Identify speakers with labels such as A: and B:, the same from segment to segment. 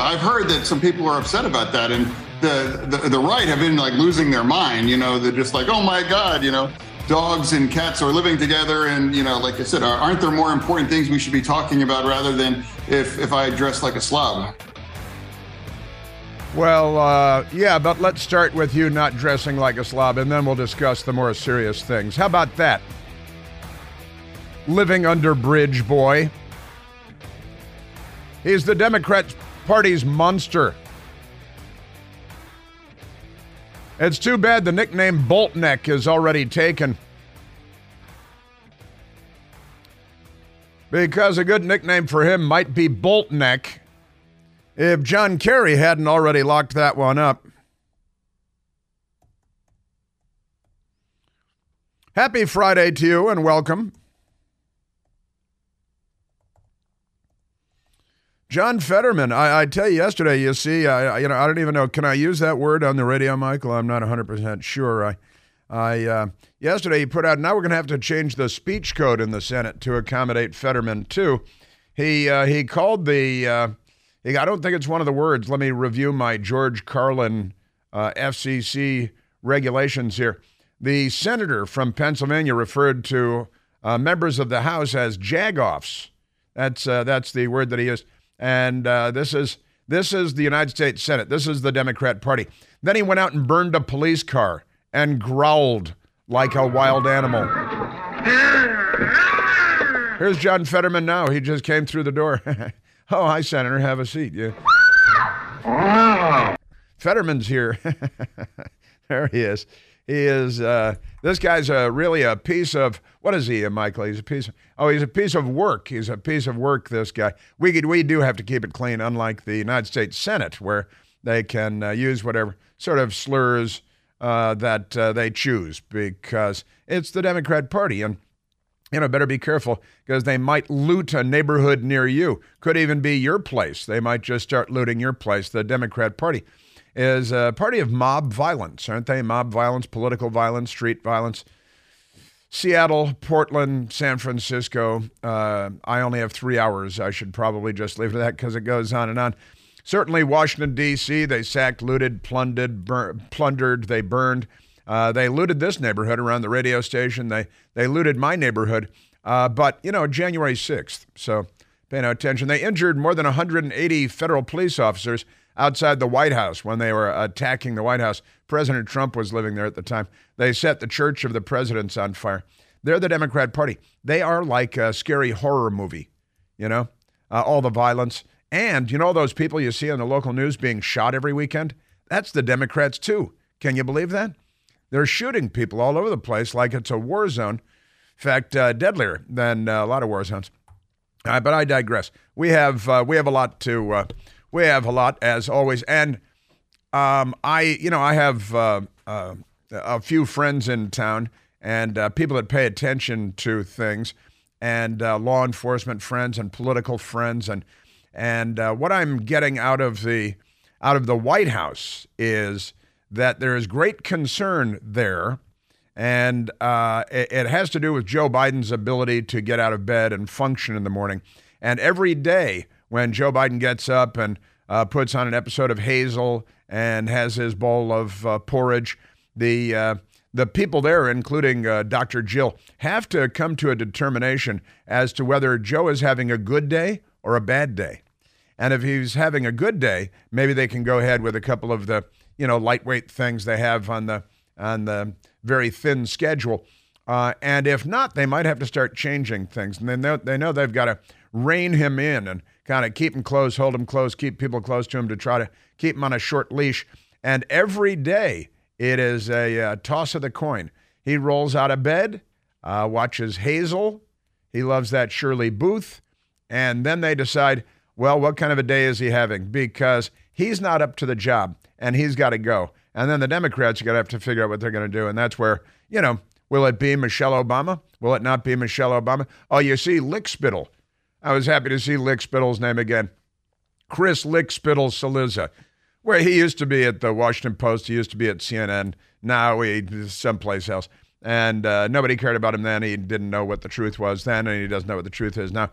A: I've heard that some people are upset about that, and the, the the right have been like losing their mind. You know, they're just like, oh my god, you know, dogs and cats are living together, and you know, like I said, aren't there more important things we should be talking about rather than if if I dress like a slob?
B: Well, uh, yeah, but let's start with you not dressing like a slob, and then we'll discuss the more serious things. How about that? Living under bridge boy. He's the Democrat Party's monster. It's too bad the nickname Boltneck is already taken. Because a good nickname for him might be Boltneck if John Kerry hadn't already locked that one up. Happy Friday to you and welcome. John Fetterman, I, I tell you yesterday, you see, I, you know, I don't even know, can I use that word on the radio, Michael? I'm not 100% sure. I, I uh, yesterday he put out, now we're going to have to change the speech code in the Senate to accommodate Fetterman, too. He, uh, he called the, uh, I don't think it's one of the words. Let me review my George Carlin uh, FCC regulations here. The senator from Pennsylvania referred to uh, members of the House as jagoffs. That's uh, that's the word that he used. And uh, this is this is the United States Senate. This is the Democrat Party. Then he went out and burned a police car and growled like a wild animal. Here's John Fetterman now. He just came through the door. Oh, hi, Senator. Have a seat. Yeah. Fetterman's here. there he is. He is. Uh, this guy's a, really a piece of what is he, Michael? He's a piece. Of, oh, he's a piece of work. He's a piece of work. This guy. We could, we do have to keep it clean, unlike the United States Senate, where they can uh, use whatever sort of slurs uh, that uh, they choose because it's the Democrat Party and you know, better be careful because they might loot a neighborhood near you. Could even be your place. They might just start looting your place. The Democrat Party is a party of mob violence, aren't they? Mob violence, political violence, street violence. Seattle, Portland, San Francisco. Uh, I only have three hours. I should probably just leave it at that because it goes on and on. Certainly, Washington, D.C., they sacked, looted, plundered, bur- plundered, they burned. Uh, they looted this neighborhood around the radio station. They they looted my neighborhood. Uh, but you know, January sixth. So pay no attention. They injured more than 180 federal police officers outside the White House when they were attacking the White House. President Trump was living there at the time. They set the Church of the Presidents on fire. They're the Democrat Party. They are like a scary horror movie. You know, uh, all the violence. And you know those people you see on the local news being shot every weekend? That's the Democrats too. Can you believe that? They're shooting people all over the place like it's a war zone. In fact, uh, deadlier than uh, a lot of war zones. Uh, but I digress. We have uh, we have a lot to uh, we have a lot as always, and um, I you know I have uh, a few friends in town and people that pay attention to things, and law enforcement friends and political friends, and and what I'm getting out of the out of the White House is that there is great concern there. And uh, it, it, has to do with Joe Biden's ability to get out of bed and function in the morning. And every day when Joe Biden gets up and uh, puts on an episode of Hazel and has his bowl of uh, porridge, the uh, the people there, including uh, Dr. Jill, have to come to a determination as to whether Joe is having a good day or a bad day. And if he's having a good day, maybe they can go ahead with a couple of the you know lightweight things they have on the on the very thin schedule. Uh, and if not, they might have to start changing things. And they know, they know they've got to rein him in and kind of keep him close, hold him close, keep people close to him to try to keep him on a short leash. And every day it is a, a toss of the coin. He rolls out of bed, uh, watches Hazel. He loves that Shirley Booth. And then they decide, well, what kind of a day is he having? Because he's not up to the job and he's got to go. And then the Democrats are going to have to figure out what they're going to do. And that's where, you know, will it be Michelle Obama? Will it not be Michelle Obama? Oh, you see Lickspittle. I was happy to see Lickspittle's name again. Chris Lickspittle Cillizza, where he used to be at the Washington Post. He used to be at CNN. Now he's someplace else. And uh, nobody cared about him then. He didn't know what the truth was then, and he doesn't know what the truth is now.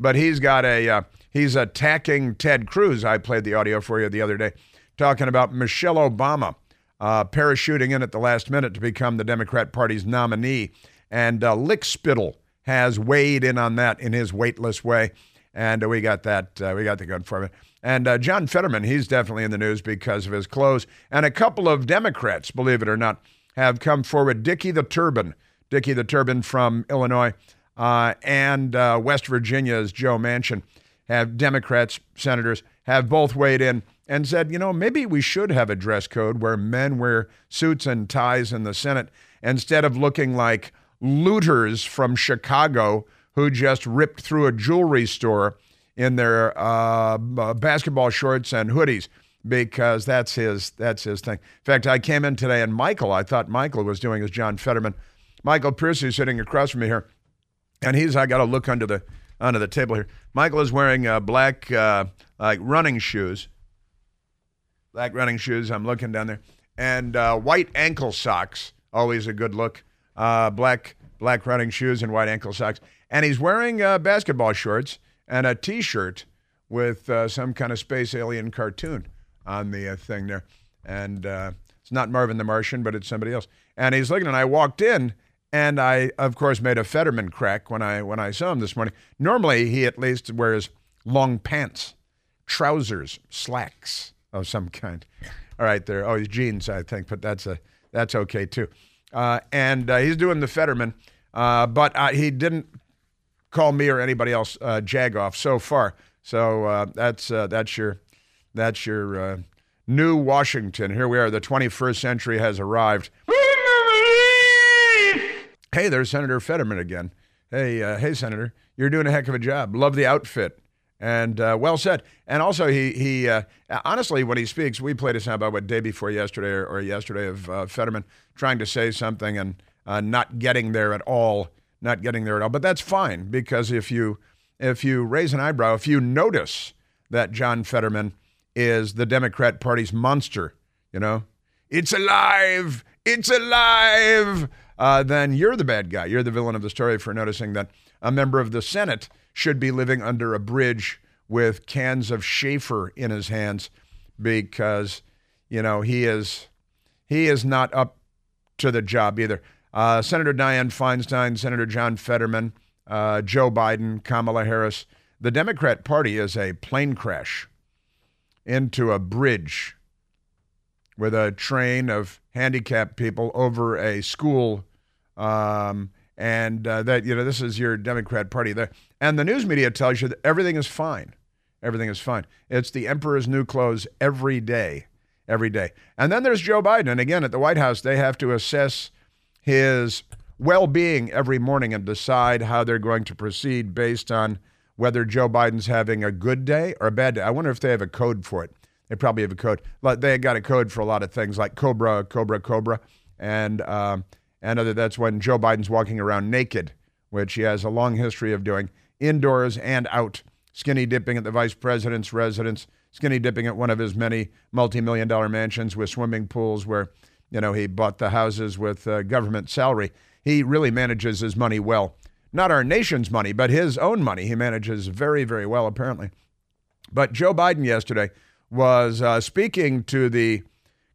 B: but he's got a uh, he's attacking Ted Cruz. I played the audio for you the other day, talking about Michelle Obama uh, parachuting in at the last minute to become the Democrat Party's nominee, and uh, Lickspittle has weighed in on that in his weightless way, and we got that uh, we got the gun for it. And uh, John Fetterman, he's definitely in the news because of his clothes. And a couple of Democrats, believe it or not, have come forward. Dickie the Turban, Dickie the Turban from Illinois, uh, and uh, West Virginia's Joe Manchin, have Democrats, senators, have both weighed in and said, you know, maybe we should have a dress code where men wear suits and ties in the Senate instead of looking like looters from Chicago who just ripped through a jewelry store in their uh, basketball shorts and hoodies because that's his that's his thing. In fact, I came in today and Michael, I thought Michael was doing as John Fetterman. Michael Pierce is sitting across from me here, and he's I got to look under the under the table here. Michael is wearing uh, black uh, like running shoes, black running shoes. I'm looking down there, and uh, white ankle socks. Always a good look. Uh, black black running shoes and white ankle socks, and he's wearing uh, basketball shorts and a T-shirt with uh, some kind of space alien cartoon on the uh, thing there. And uh, it's not Marvin the Martian, but it's somebody else. And he's looking, and I walked in, and I, of course, made a Fetterman crack when I when I saw him this morning. Normally, he at least wears long pants, trousers, slacks of some kind. All right, there. Oh, he's jeans, I think, but that's a that's okay too. Uh, and uh, he's doing the Fetterman, uh, but uh, he didn't call me or anybody else Jagoff so far. So that's that's your that's your new Washington. Here we are. The 21st century has arrived. Hey, there's Senator Fetterman again. Hey, uh, hey, Senator, you're doing a heck of a job. Love the outfit. And uh, well said. And also, he he honestly, when he speaks, we played a sound about what day before yesterday or, or yesterday of Fetterman trying to say something and not getting there at all not getting there at all. But that's fine because if you if you raise an eyebrow, if you notice that John Fetterman is the Democrat Party's monster, you know, it's alive, it's alive, uh, then you're the bad guy. You're the villain of the story for noticing that a member of the Senate should be living under a bridge with cans of Schaefer in his hands because, you know, he is he is not up to the job either. Uh, Senator Dianne Feinstein, Senator John Fetterman, uh, Joe Biden, Kamala Harris. The Democrat Party is a plane crash into a bridge with a train of handicapped people over a school. Um, and uh, that, you know, this is your Democrat Party there. And the news media tells you that everything is fine. Everything is fine. It's the emperor's new clothes every day, every day. And then there's Joe Biden. And again, at the White House, they have to assess his well being every morning and decide how they're going to proceed based on whether Joe Biden's having a good day or a bad day. I wonder if they have a code for it. They probably have a code. They got a code for a lot of things like Cobra, Cobra, Cobra. And, um, and other, that's when Joe Biden's walking around naked, which he has a long history of doing indoors and out, skinny dipping at the vice president's residence, skinny dipping at one of his many multi million dollar mansions with swimming pools where you know, he bought the houses with uh, government salary. He really manages his money well. Not our nation's money, but his own money. He manages very, very well, apparently. But Joe Biden yesterday was uh, speaking to the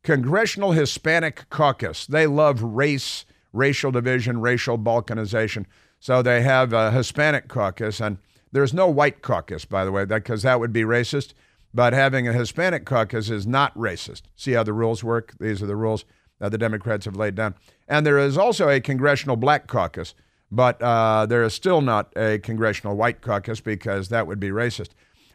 B: Congressional Hispanic Caucus. They love race, racial division, racial balkanization. So they have a Hispanic caucus, and there's no white caucus, by the way, because that, would be racist. But having a Hispanic caucus is not racist. See how the rules work? These are the rules that the Democrats have laid down. And there is also a congressional black caucus, but uh, there is still not a congressional white caucus because that would be racist.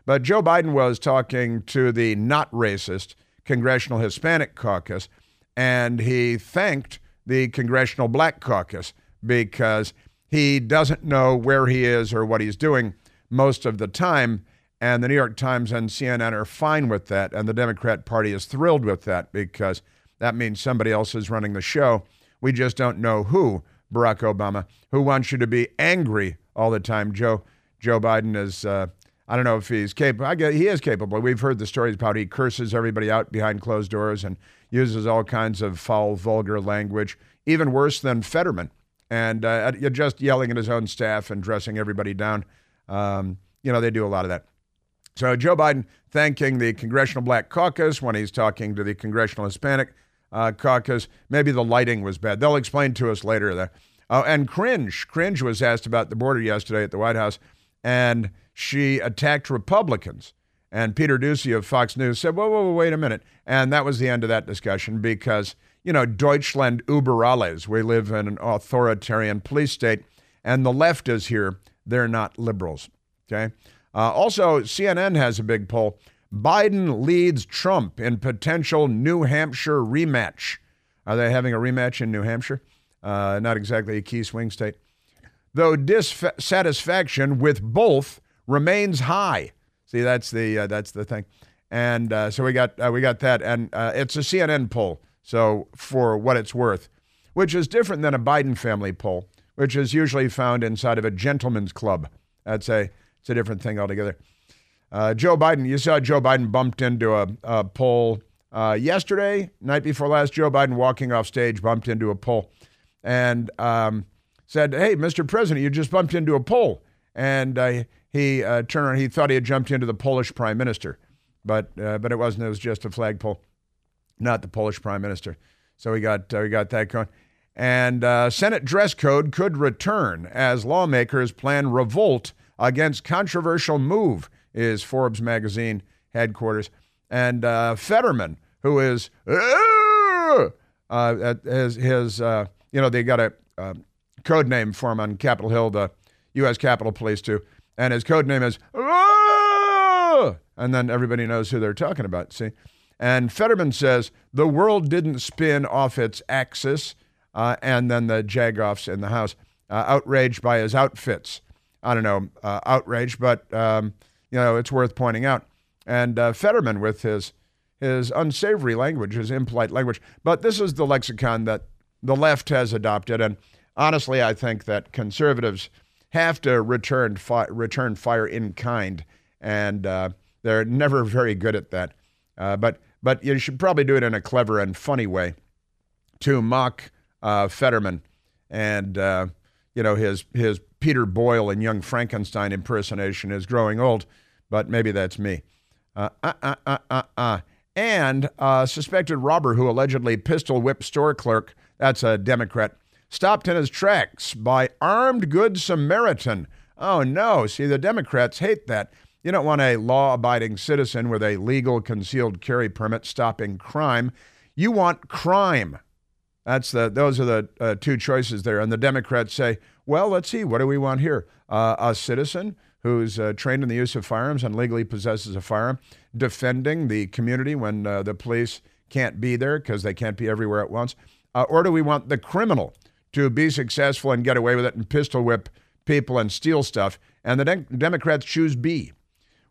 B: But Joe Biden was talking to the not racist congressional Hispanic caucus, and he thanked the congressional black caucus because he doesn't know where he is or what he's doing most of the time. And the New York Times and CNN are fine with that. And the Democrat Party is thrilled with that because that means somebody else is running the show. We just don't know who, Barack Obama, who wants you to be angry all the time. Joe Joe Biden is, uh, I don't know if he's capable. I he is capable. We've heard the stories about he curses everybody out behind closed doors and uses all kinds of foul, vulgar language, even worse than Fetterman. And uh, just yelling at his own staff and dressing everybody down. Um, you know, they do a lot of that. So Joe Biden thanking the Congressional Black Caucus when he's talking to the Congressional Hispanic uh, Caucus. Maybe the lighting was bad. They'll explain to us later. That. Uh, and Cringe, Cringe was asked about the border yesterday at the White House, and she attacked Republicans. And Peter Doocy of Fox News said, whoa, whoa, whoa, wait a minute. And that was the end of that discussion because, you know, Deutschland über alles. We live in an authoritarian police state, and the left is here. They're not liberals. Okay. Uh, also, CNN has a big poll. Biden leads Trump in potential New Hampshire rematch. Are they having a rematch in New Hampshire? Uh, not exactly a key swing state. Though dissatisfaction with both remains high. See, that's the uh, that's the thing. And uh, so we got uh, we got that, and uh, it's a CNN poll. So for what it's worth, which is different than a Biden family poll, which is usually found inside of a gentleman's club. That's a it's a different thing altogether. Uh, Joe Biden, you saw Joe Biden bumped into a, a pole uh, yesterday, night before last. Joe Biden walking off stage bumped into a pole and um, said, Hey, Mr. President, you just bumped into a poll." And he uh, turned around, he thought he had jumped into the Polish prime minister, but, uh, but it wasn't. It was just a flagpole, not the Polish prime minister. So we got, uh, we got that going. And Senate dress code could return as lawmakers plan revolt against controversial move, is Forbes magazine headquarters. And uh, Fetterman, who is, uh, uh, his, his uh, you know, they got a code name for him on Capitol Hill, the U.S. Capitol Police, too. And his code name is, and then everybody knows who they're talking about, see? And Fetterman says the world didn't spin off its axis, uh, and then the jagoffs in the House, uh, outraged by his outfits. I don't know, uh, outrage, but um, you know it's worth pointing out. And uh, Fetterman with his his unsavory language, his impolite language. But this is the lexicon that the left has adopted, and honestly, I think that conservatives have to return fi- return fire in kind, and uh, they're never very good at that. Uh, but but you should probably do it in a clever and funny way to mock uh, Fetterman and uh, you know his his Peter Boyle and Young Frankenstein impersonation is growing old, but maybe that's me. Uh, uh, uh, uh, uh, uh. And a suspected robber who allegedly pistol whipped store clerk, that's a Democrat, stopped in his tracks by armed good Samaritan. Oh no, see, the Democrats hate that. You don't want a law abiding citizen with a legal concealed carry permit stopping crime. You want crime. That's the, those are the uh, two choices there. And the Democrats say, well, let's see. What do we want here? Uh, a citizen who's uh, trained in the use of firearms and legally possesses a firearm, defending the community when uh, the police can't be there because they can't be everywhere at once? Uh, or do we want the criminal to be successful and get away with it and pistol whip people and steal stuff? And the de- Democrats choose B.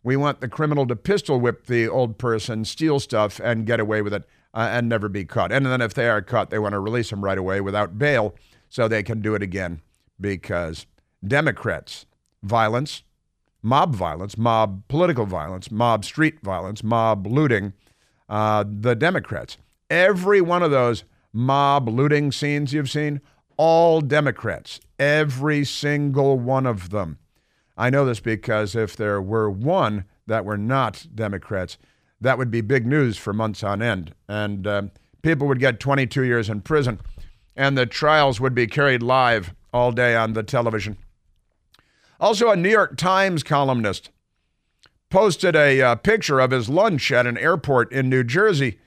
B: We want the criminal to pistol whip the old person, steal stuff, and get away with it uh, and never be caught. And then if they are caught, they want to release them right away without bail so they can do it again because Democrats, violence, mob violence, mob political violence, mob street violence, mob looting, uh, the Democrats. Every one of those mob looting scenes you've seen, all Democrats, every single one of them. I know this because if there were one that were not Democrats, that would be big news for months on end. And uh, people would get 22 years in prison, and the trials would be carried live all day on the television. Also, a New York Times columnist posted a uh, picture of his lunch at an airport in New Jersey,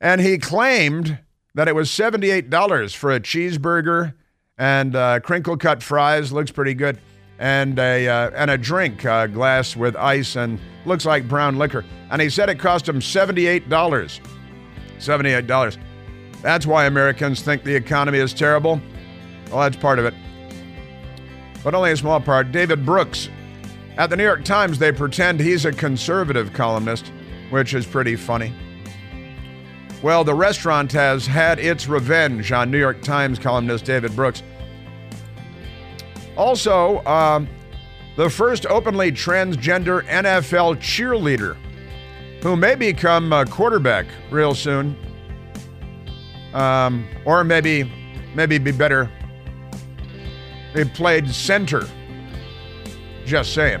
B: and he claimed that it was $78 for a cheeseburger and uh, crinkle cut fries. Looks pretty good. And a, uh, and a drink, a glass with ice and looks like brown liquor. And he said it cost him $78. $78. That's why Americans think the economy is terrible. Well, that's part of it. But only a small part. David Brooks. At the New York Times, they pretend he's a conservative columnist, which is pretty funny. Well, the restaurant has had its revenge on New York Times columnist David Brooks. Also, um, the first openly transgender NFL cheerleader who may become a quarterback real soon. Um, or maybe, maybe be better he played center. Just saying.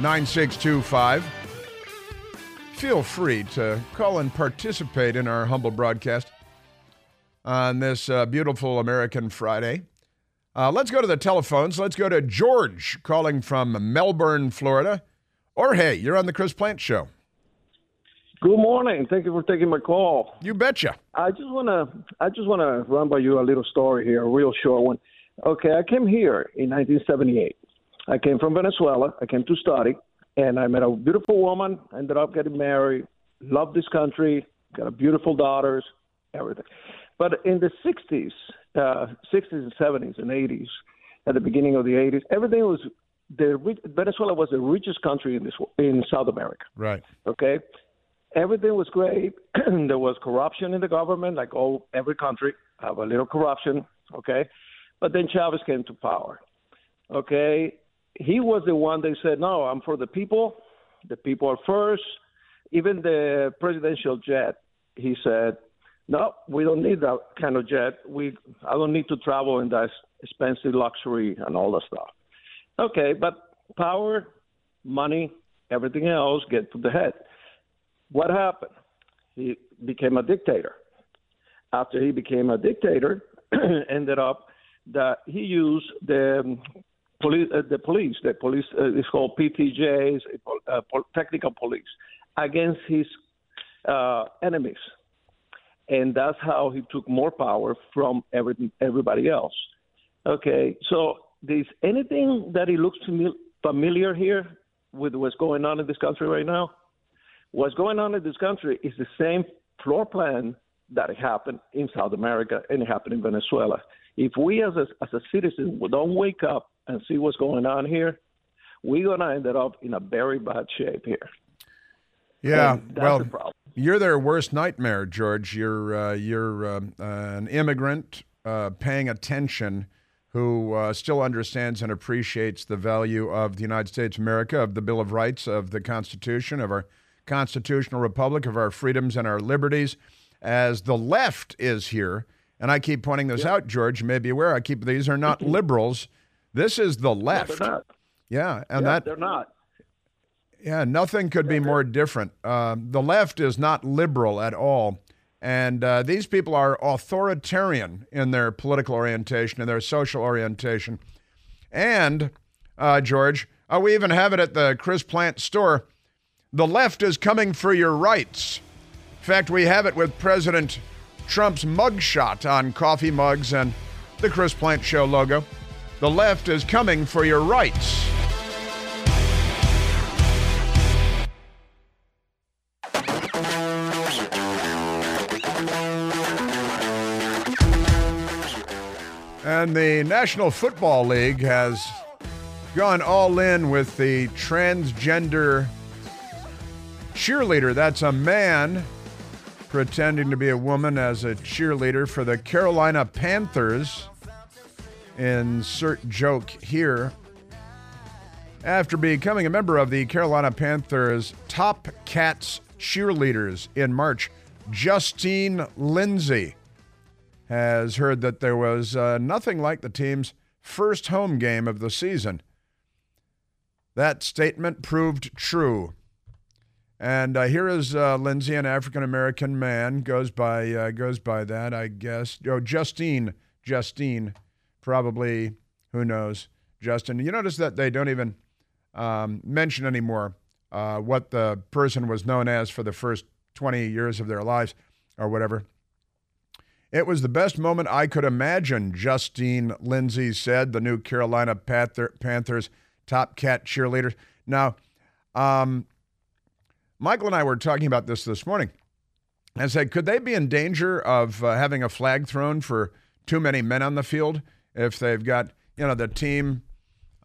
B: 9625. Feel free to call and participate in our humble broadcast on this uh, beautiful American Friday. Uh, let's go to the telephones. Let's go to George calling from Melbourne, Florida. Or hey, you're on the Chris Plante Show.
C: Good morning. Thank you for taking my call.
B: You betcha.
C: I just wanna I just wanna run by you a little story here, a real short one. Okay, I came here in 1978. I came from Venezuela. I came to study, and I met a beautiful woman. Ended up getting married. Loved this country. Got a beautiful daughters. Everything. But in the 60s, uh, 60s and 70s and 80s, at the beginning of the 80s, everything was the Venezuela was the richest country in this in South America.
B: Right.
C: Okay. Everything was great. there was corruption in the government, like all every country have a little corruption. Okay. But then Chavez came to power. Okay he was the one that said, "No, I'm for the people. The people are first. Even the presidential jet, he said, "No, we don't need that kind of jet. We, I don't need to travel in that expensive luxury and all that stuff." Okay, but power, money, everything else get to the head. What happened? He became a dictator. After he became a dictator, ended up that he used the uh, the police, the police uh, is called PTJs, uh, technical police, against his uh, enemies, and that's how he took more power from every, everybody else. Okay, so there's anything that he looks familiar here with what's going on in this country right now? What's going on in this country is the same floor plan that happened in South America and it happened in Venezuela. If we as a, as a citizen don't wake up and see what's going on here, we're going to end up in a very bad shape here.
B: Yeah, well, you're their worst nightmare, George. You're uh, you're uh, uh, an immigrant uh, paying attention who uh, still understands and appreciates the value of the United States of America, of the Bill of Rights, of the Constitution, of our constitutional republic, of our freedoms and our liberties. As the left is here, and I keep pointing this yep. out, George. You may be aware. I keep these are not liberals. This is the left.
C: No,
B: yeah, and
C: yeah,
B: that
C: they're not.
B: Yeah, nothing could be more different. Uh, the left is not liberal at all. And uh, these people are authoritarian in their political orientation and their social orientation. And, uh, George, uh, we even have it at the Chris Plante store. The left is coming for your rights. In fact, we have it with President Trump's mugshot on coffee mugs and the Chris Plante Show logo. The left is coming for your rights. And the National Football League has gone all in with the transgender cheerleader. That's a man pretending to be a woman as a cheerleader for the Carolina Panthers insert joke here. After becoming a member of the Carolina Panthers Top Cats cheerleaders in March, Justine Lindsay has heard that there was uh, nothing like the team's first home game of the season. That statement proved true. And uh, here is uh, Lindsay, an African American man, goes by uh, goes by that, I guess. Oh, Justine, Justine probably, who knows, Justin. You notice that they don't even um, mention anymore uh, what the person was known as for the first 20 years of their lives or whatever. It was the best moment I could imagine, Justine Lindsay said, the new Carolina Panther, Panthers top cat cheerleader. Now, um, Michael and I were talking about this this morning. I said, could they be in danger of uh, having a flag thrown for too many men on the field if they've got, you know, the team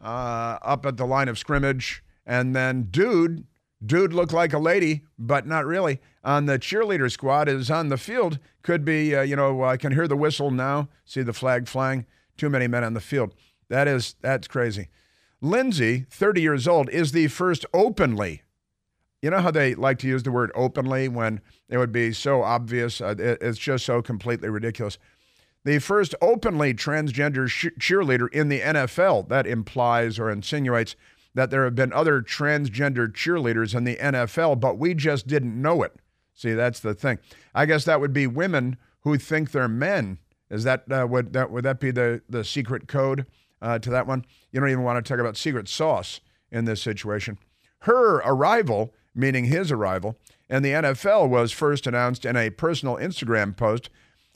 B: uh, up at the line of scrimmage and then dude, dude looked like a lady, but not really, on the cheerleader squad is on the field. Could be, uh, you know, I can hear the whistle now, see the flag flying. Too many men on the field. That is, that's crazy. Lindsay, 30 years old, is the first openly you know how they like to use the word openly when it would be so obvious? Uh, it, it's just so completely ridiculous. The first openly transgender sh- cheerleader in the NFL. That implies or insinuates that there have been other transgender cheerleaders in the NFL, but we just didn't know it. See, that's the thing. I guess that would be women who think they're men. Is that uh, would that would that be the the secret code uh, to that one? You don't even want to talk about secret sauce in this situation. Her arrival meaning his arrival, and the NFL was first announced in a personal Instagram post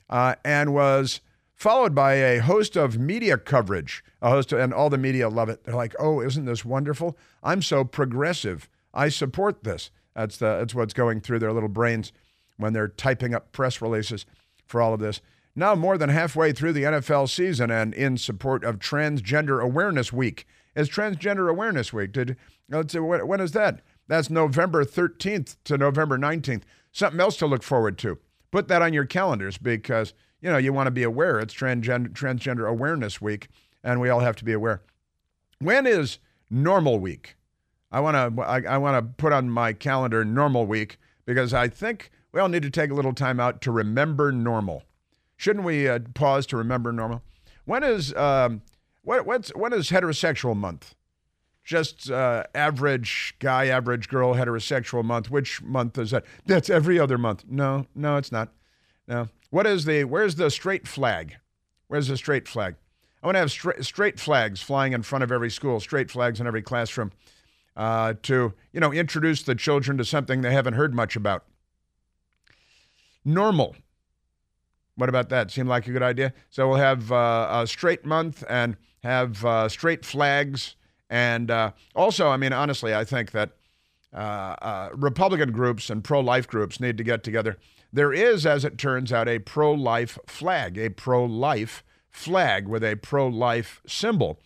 B: uh, and was followed by a host of media coverage. A host, of, and all the media love it. They're like, "Oh, isn't this wonderful? I'm so progressive. I support this." That's the that's what's going through their little brains when they're typing up press releases for all of this. Now, more than halfway through the NFL season, and in support of Transgender Awareness Week, is Transgender Awareness Week. Did let's see, when is that? That's November 13th to November 19th. Something else to look forward to. Put that on your calendars because, you know, you want to be aware. It's Transgender, Transgender Awareness Week, and we all have to be aware. When is normal week? I want to I, I want to put on my calendar normal week because I think we all need to take a little time out to remember normal. Shouldn't we uh, pause to remember normal? When is um, what, what's when is heterosexual month? Just uh, average guy, average girl, heterosexual month. Which month is that? That's every other month. No, no, it's not. No. What is the? Where's the straight flag? Where's the straight flag? I want to have straight, straight flags flying in front of every school, straight flags in every classroom, uh, to you know introduce the children to something they haven't heard much about. Normal. What about that? Seem like a good idea? So we'll have uh, a straight month and have uh, straight flags and uh, also, I mean, honestly, I think that uh, uh, Republican groups and pro life groups need to get together. There is, as it turns out, a pro life flag, a pro life flag with a pro life symbol.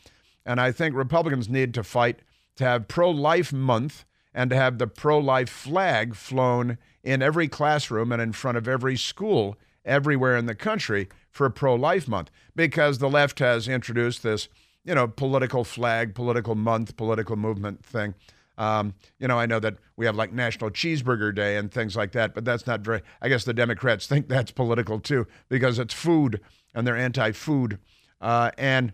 B: And I think Republicans need to fight to have pro life month and to have the pro life flag flown in every classroom and in front of every school everywhere in the country for pro life month because the left has introduced this you know, political flag, political month, political movement thing. Um, you know, I know that we have like National Cheeseburger Day and things like that, but that's not very, I guess the Democrats think that's political too because it's food and they're anti food. Uh, and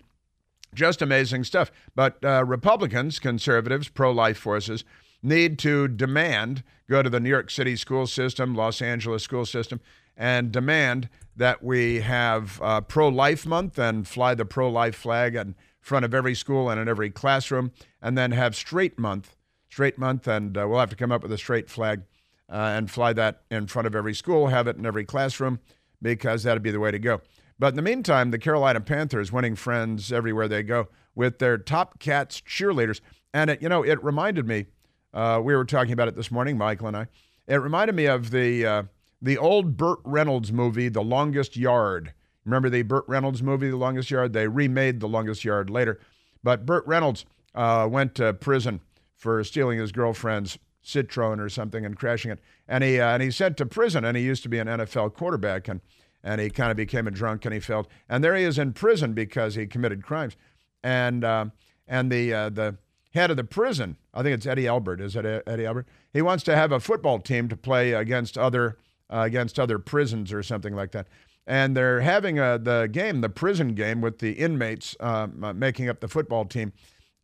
B: just amazing stuff. But uh, Republicans, conservatives, pro life forces need to demand, go to the New York City school system, Los Angeles school system, and demand that we have uh, pro life month and fly the pro life flag and front of every school and in every classroom, and then have straight month, straight month, and uh, we'll have to come up with a straight flag uh, and fly that in front of every school, have it in every classroom, because that'd be the way to go. But in the meantime, the Carolina Panthers winning friends everywhere they go with their top cats cheerleaders, and it, you know, it reminded me. Uh, we were talking about it this morning, Michael and I. It reminded me of the uh, the old Burt Reynolds movie, The Longest Yard. Remember the Burt Reynolds movie, The Longest Yard? They remade The Longest Yard later. But Burt Reynolds uh, went to prison for stealing his girlfriend's Citroen or something and crashing it. And he, uh, and he sent to prison, and he used to be an NFL quarterback, and, and he kind of became a drunk and he failed. And there he is in prison because he committed crimes. And, uh, and the, uh, the head of the prison, I think it's Eddie Albert, is it Eddie Albert? He wants to have a football team to play against other, uh, against other prisons or something like that and they're having a, the game, the prison game, with the inmates um, uh, making up the football team,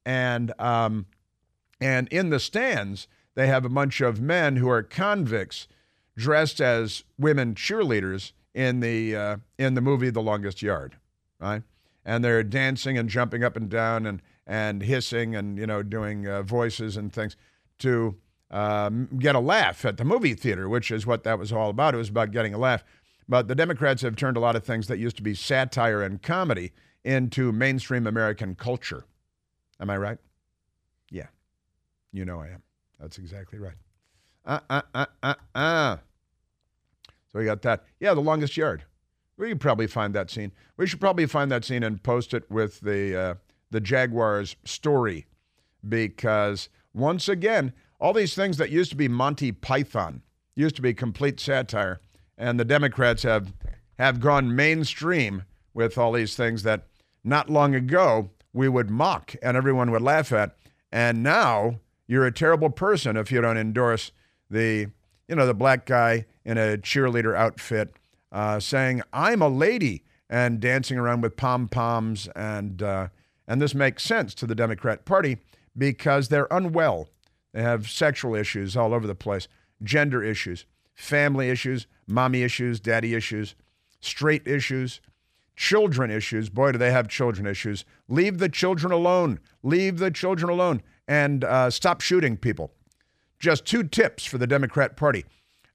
B: and um, and in the stands they have a bunch of men who are convicts dressed as women cheerleaders in the uh, in the movie The Longest Yard, right? And they're dancing and jumping up and down and and hissing and you know doing uh, voices and things to um, get a laugh at the movie theater, which is what that was all about. It was about getting a laugh. But the Democrats have turned a lot of things that used to be satire and comedy into mainstream American culture. Am I right? Yeah. You know I am. That's exactly right. Uh, uh, uh, uh, uh. So we got that. Yeah, the longest yard. We could probably find that scene. We should probably find that scene and post it with the uh, the Jaguars story, because once again, all these things that used to be Monty Python used to be complete satire, and the Democrats have have gone mainstream with all these things that not long ago we would mock and everyone would laugh at, and now you're a terrible person if you don't endorse the you know the black guy in a cheerleader outfit uh, saying I'm a lady and dancing around with pom poms and uh, and this makes sense to the Democrat Party because they're unwell. They have sexual issues all over the place, gender issues, family issues, mommy issues, daddy issues, straight issues, children issues. Boy, do they have children issues. Leave the children alone. Leave the children alone and uh, stop shooting people. Just two tips for the Democrat Party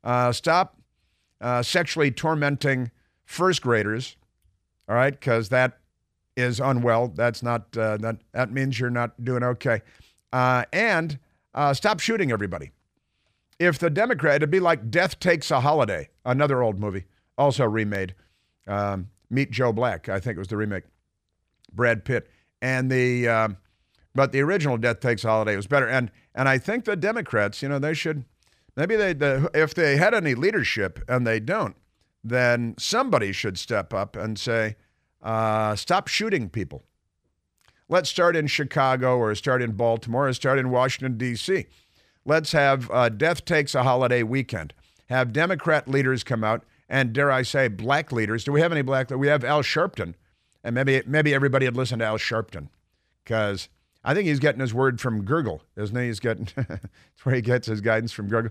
B: uh, stop uh, sexually tormenting first graders, all right, because that is unwell. That's not, uh, that, that means you're not doing okay. Uh, and uh, stop shooting everybody. If the Democrat, it'd be like Death Takes a Holiday, another old movie, also remade. Um, Meet Joe Black, I think it was the remake. Brad Pitt. And the, um, but the original Death Takes a Holiday was better. And, and I think the Democrats, you know, they should, maybe they, the, if they had any leadership and they don't, then somebody should step up and say, uh, stop shooting people. Let's start in Chicago or start in Baltimore or start in Washington, D.C. Let's have uh, Death Takes a Holiday weekend. Have Democrat leaders come out and, dare I say, black leaders. Do we have any black? We have Al Sharpton. And maybe, maybe everybody would listen to Al Sharpton because I think he's getting his word from Gurgle, isn't he? He's getting, that's where he gets his guidance from Gurgle.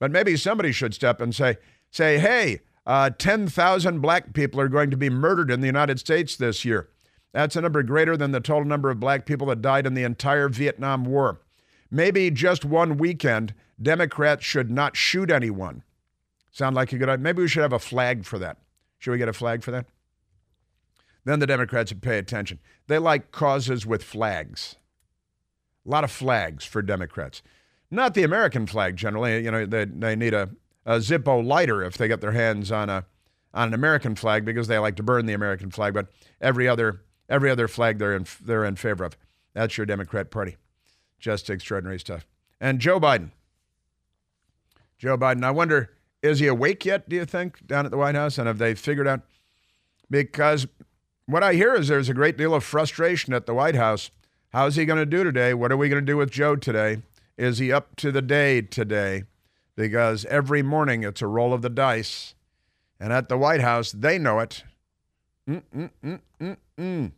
B: But maybe somebody should step and say, say, hey, uh, 10,000 black people are going to be murdered in the United States this year. That's a number greater than the total number of black people that died in the entire Vietnam War. Maybe just one weekend, Democrats should not shoot anyone. Sound like a good idea? Maybe we should have a flag for that. Should we get a flag for that? Then the Democrats would pay attention. They like causes with flags. A lot of flags for Democrats. Not the American flag generally. You know, they, they need a, a Zippo lighter if they get their hands on a on an American flag because they like to burn the American flag. But every other every other flag they're in they're in favor of. That's your Democrat Party. Just extraordinary stuff. And Joe Biden. Joe Biden. I wonder is he awake yet? Do you think down at the White House? And have they figured out? Because what I hear is there's a great deal of frustration at the White House. How's he going to do today? What are we going to do with Joe today? Is he up to the day today? Because every morning it's a roll of the dice. And at the White House, they know it. Mm-mm-mm-mm-mm.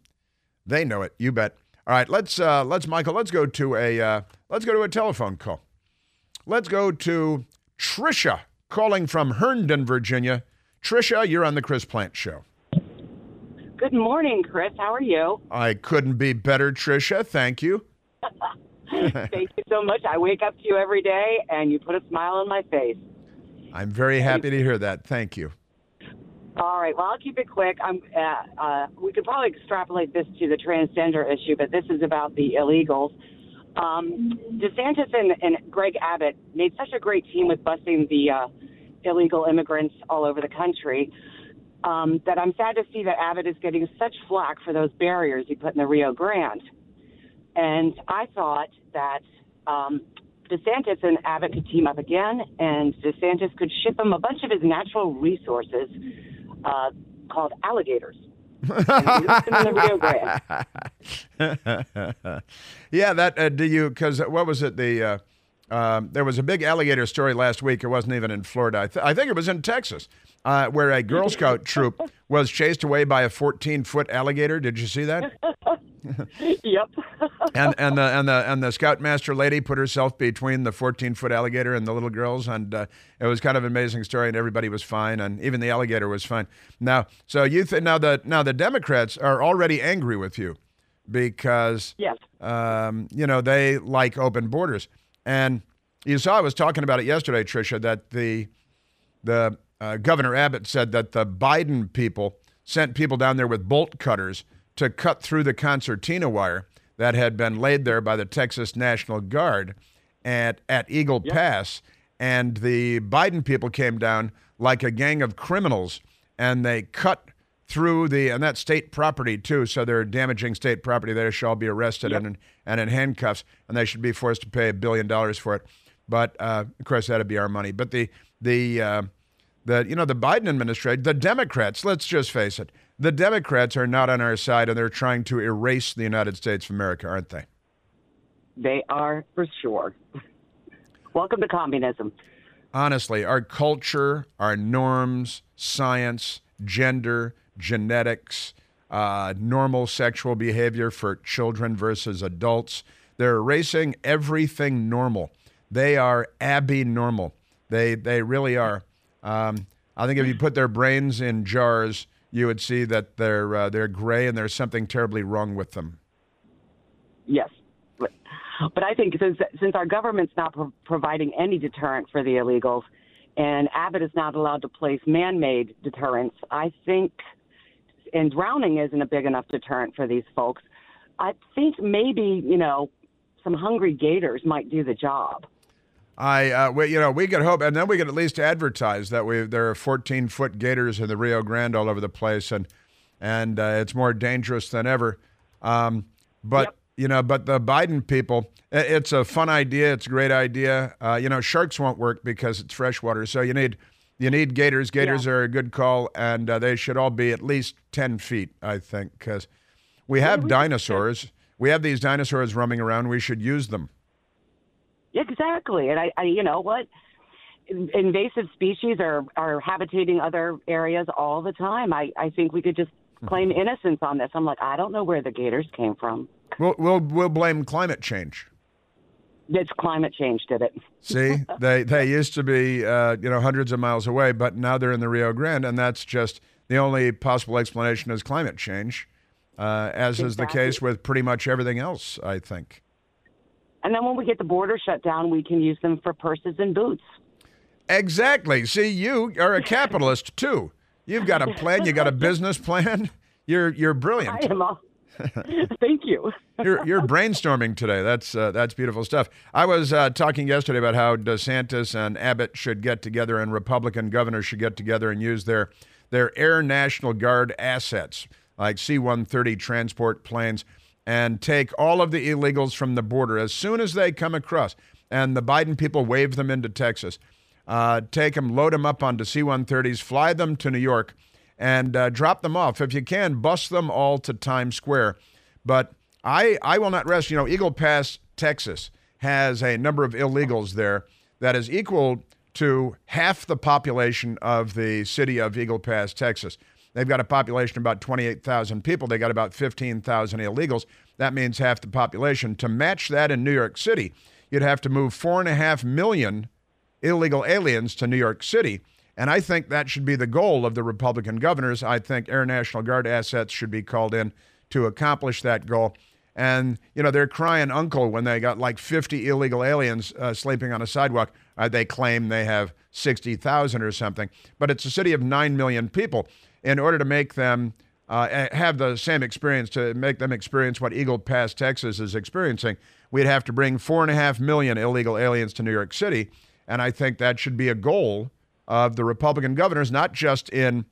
B: They know it. You bet. All right, let's uh, let's Michael. Let's go to a uh, let's go to a telephone call. Let's go to Trisha calling from Herndon, Virginia. Trisha, you're on the Chris Plante Show.
D: Good morning, Chris. How are you?
B: I couldn't be better, Trisha. Thank you.
D: Thank you so much. I wake up to you every day, and you put a smile on my face.
B: I'm very happy to hear that. Thank you.
D: All right. Well, I'll keep it quick. I'm, uh, uh, we could probably extrapolate this to the transgender issue, but this is about the illegals. Um, DeSantis and, and Greg Abbott made such a great team with busting the uh, illegal immigrants all over the country um, that I'm sad to see that Abbott is getting such flack for those barriers he put in the Rio Grande. And I thought that um, DeSantis and Abbott could team up again, and DeSantis could ship him a bunch of his natural resources uh, called alligators.
B: yeah, that uh, do you? Because what was it? The uh, um, there was a big alligator story last week. It wasn't even in Florida. I, th- I think it was in Texas, uh, where a Girl Scout troop was chased away by a 14 foot alligator. Did you see that?
D: yep.
B: and and the and the and the scoutmaster lady put herself between the 14 foot alligator and the little girls, and uh, it was kind of an amazing story. And everybody was fine, and even the alligator was fine. Now, so you th- now the now the Democrats are already angry with you because
D: yes.
B: um, you know they like open borders, and you saw I was talking about it yesterday, Tricia, that the the uh, Governor Abbott said that the Biden people sent people down there with bolt cutters to cut through the concertina wire that had been laid there by the Texas National Guard at at Eagle yep. Pass, and the Biden people came down like a gang of criminals, and they cut through the and that's state property too. So they're damaging state property. They shall be arrested yep. and and in handcuffs, and they should be forced to pay a billion dollars for it. But uh, of course, that'd be our money. But the the uh, the you know the Biden administration, the Democrats. Let's just face it, the Democrats are not on our side, and they're trying to erase the United States of America, aren't they?
D: They are for sure. Welcome to communism.
B: Honestly, our culture, our norms, science, gender, genetics, uh, normal sexual behavior for children versus adults. They're erasing everything normal. They are abby normal. They they really are. Um, I think if you put their brains in jars, you would see that they're uh, they're gray and there's something terribly wrong with them.
D: Yes, but, but I think since since our government's not pro- providing any deterrent for the illegals, and Abbott is not allowed to place man-made deterrents, I think, and drowning isn't a big enough deterrent for these folks. I think maybe you know some hungry gators might do the job.
B: I, uh, we, you know, we could hope, and then we could at least advertise that we there are 14 foot gators in the Rio Grande all over the place, and and uh, it's more dangerous than ever. Um, but yep. you know, but the Biden people, it's a fun idea. It's a great idea. Uh, you know, sharks won't work because it's freshwater, so you need you need gators. Gators yeah. are a good call, and uh, they should all be at least 10 feet, I think, because we have dinosaurs. We have these dinosaurs roaming around. We should use them.
D: Exactly, and I, I you know what, invasive species are are habitating other areas all the time. I I think we could just hmm. claim innocence on this. I'm like, I don't know where the gators came from.
B: We'll we'll, we'll blame climate change.
D: It's climate change did it.
B: See, they they used to be uh, you know hundreds of miles away, but now they're in the Rio Grande, and that's just the only possible explanation is climate change, uh, as exactly. is the case with pretty much everything else. I think.
D: And then when we get the border shut down, we can use them for purses and boots.
B: Exactly. See, you are a capitalist too. You've got a plan. You got a business plan. You're you're brilliant.
D: I am. All- Thank you.
B: you're you're brainstorming today. That's uh, that's beautiful stuff. I was uh, talking yesterday about how DeSantis and Abbott should get together, and Republican governors should get together and use their their Air National Guard assets, like C-130 transport planes and take all of the illegals from the border as soon as they come across. And the Biden people wave them into Texas. Uh, take them, load them up onto C 130s, fly them to New York, and uh, drop them off. If you can, bus them all to Times Square. But I, I will not rest. You know, Eagle Pass, Texas has a number of illegals there that is equal to half the population of the city of Eagle Pass, Texas. They've got a population of about 28,000 people. They got about 15,000 illegals. That means half the population. To match that in New York City, you'd have to move four and a half million illegal aliens to New York City. And I think that should be the goal of the Republican governors. I think Air National Guard assets should be called in to accomplish that goal. And, you know, they're crying uncle when they got like 50 illegal aliens uh, sleeping on a sidewalk. Uh, they claim they have 60,000 or something. But it's a city of 9 million people in order to make them uh, have the same experience, to make them experience what Eagle Pass, Texas is experiencing, we'd have to bring four and a half million illegal aliens to New York City. And I think that should be a goal of the Republican governors, not just in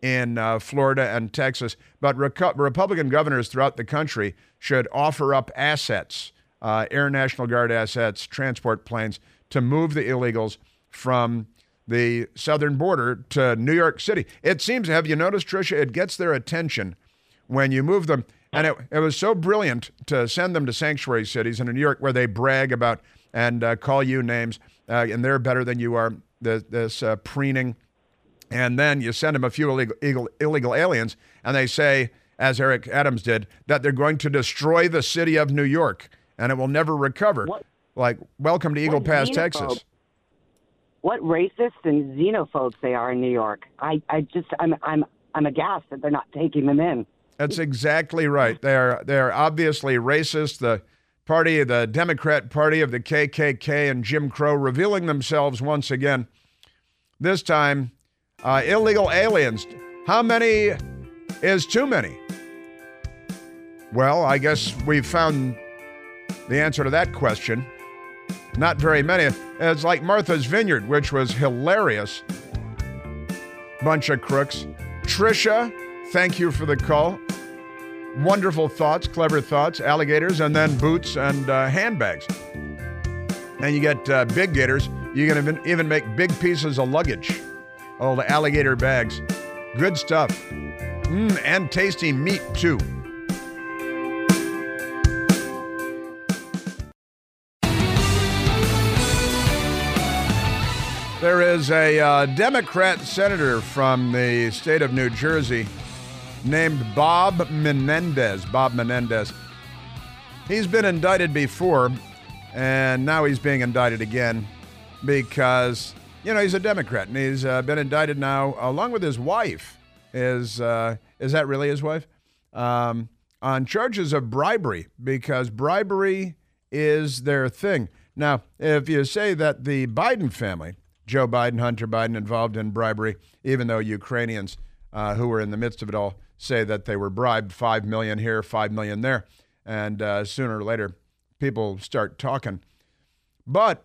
B: in uh, Florida and Texas, but Republican governors throughout the country should offer up assets, uh, Air National Guard assets, transport planes, to move the illegals from the southern border to New York City. It seems, have you noticed, Tricia, it gets their attention when you move them. And it, it was so brilliant to send them to sanctuary cities in New York where they brag about and uh, call you names, uh, and they're better than you are, the, this uh, preening. And then you send them a few illegal, illegal, illegal aliens, and they say, as Eric Adams did, that they're going to destroy the city of New York and it will never recover. What? Like, welcome to Eagle Pass, Texas
D: what racists and xenophobes they are in New York. I, I just I'm I'm I'm aghast that they're not taking them in.
B: That's exactly right. They are they are obviously racist. The party, the Democrat Party of the KKK and Jim Crow, revealing themselves once again. This time, uh, illegal aliens. How many is too many? Well, I guess we've found the answer to that question. Not very many. It's like Martha's Vineyard, which was hilarious. Bunch of crooks. Trisha, thank you for the call. Wonderful thoughts, clever thoughts, alligators, and then boots and uh, handbags. And you get uh, big gators. You can even, even make big pieces of luggage. Oh, the alligator bags. Good stuff. Mm, and tasty meat, too. There is a uh, Democrat senator from the state of New Jersey named Bob Menendez. Bob Menendez. He's been indicted before, and now he's being indicted again because, you know, he's a Democrat, and he's uh, been indicted now along with his wife. Is, uh, is that really his wife? Um, on charges of bribery because bribery is their thing. Now, if you say that the Biden family, Joe Biden, Hunter Biden involved in bribery, even though Ukrainians uh, who were in the midst of it all say that they were bribed five million here, five million there, and uh, sooner or later people start talking. But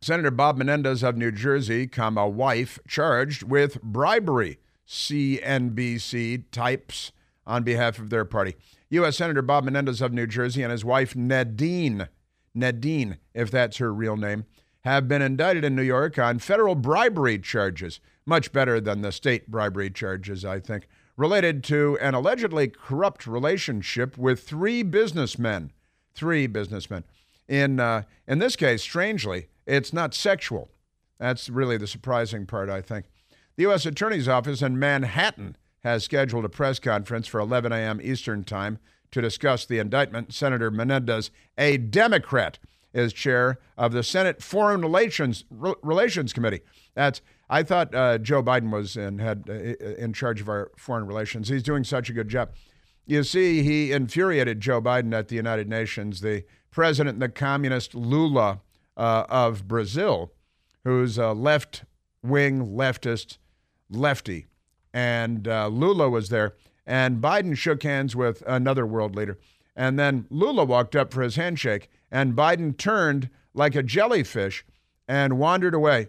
B: Senator Bob Menendez of New Jersey, comma wife, charged with bribery. CNBC types on behalf of their party. U.S. Senator Bob Menendez of New Jersey and his wife Nadine, Nadine, if that's her real name, have been indicted in New York on federal bribery charges, much better than the state bribery charges, I think, related to an allegedly corrupt relationship with three businessmen. Three businessmen. In, uh, in this case, strangely, it's not sexual. That's really the surprising part, I think. The U.S. Attorney's Office in Manhattan has scheduled a press conference for 11 a.m. Eastern Time to discuss the indictment. Senator Menendez, a Democrat, is chair of the Senate Foreign Relations Relations Committee. That's I thought uh, Joe Biden was in had uh, in charge of our foreign relations. He's doing such a good job. You see, he infuriated Joe Biden at the United Nations. The president, and the communist Lula uh, of Brazil, who's a left wing leftist lefty, and uh, Lula was there, and Biden shook hands with another world leader, and then Lula walked up for his handshake and Biden turned like a jellyfish and wandered away.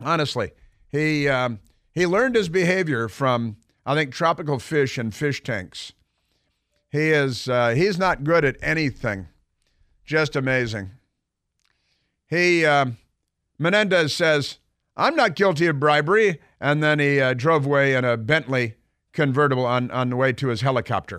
B: Honestly, he um, he learned his behavior from I think tropical fish and fish tanks. He is uh, he's not good at anything. Just amazing. He uh, Menendez says, "I'm not guilty of bribery," and then he uh, drove away in a Bentley convertible on on the way to his helicopter.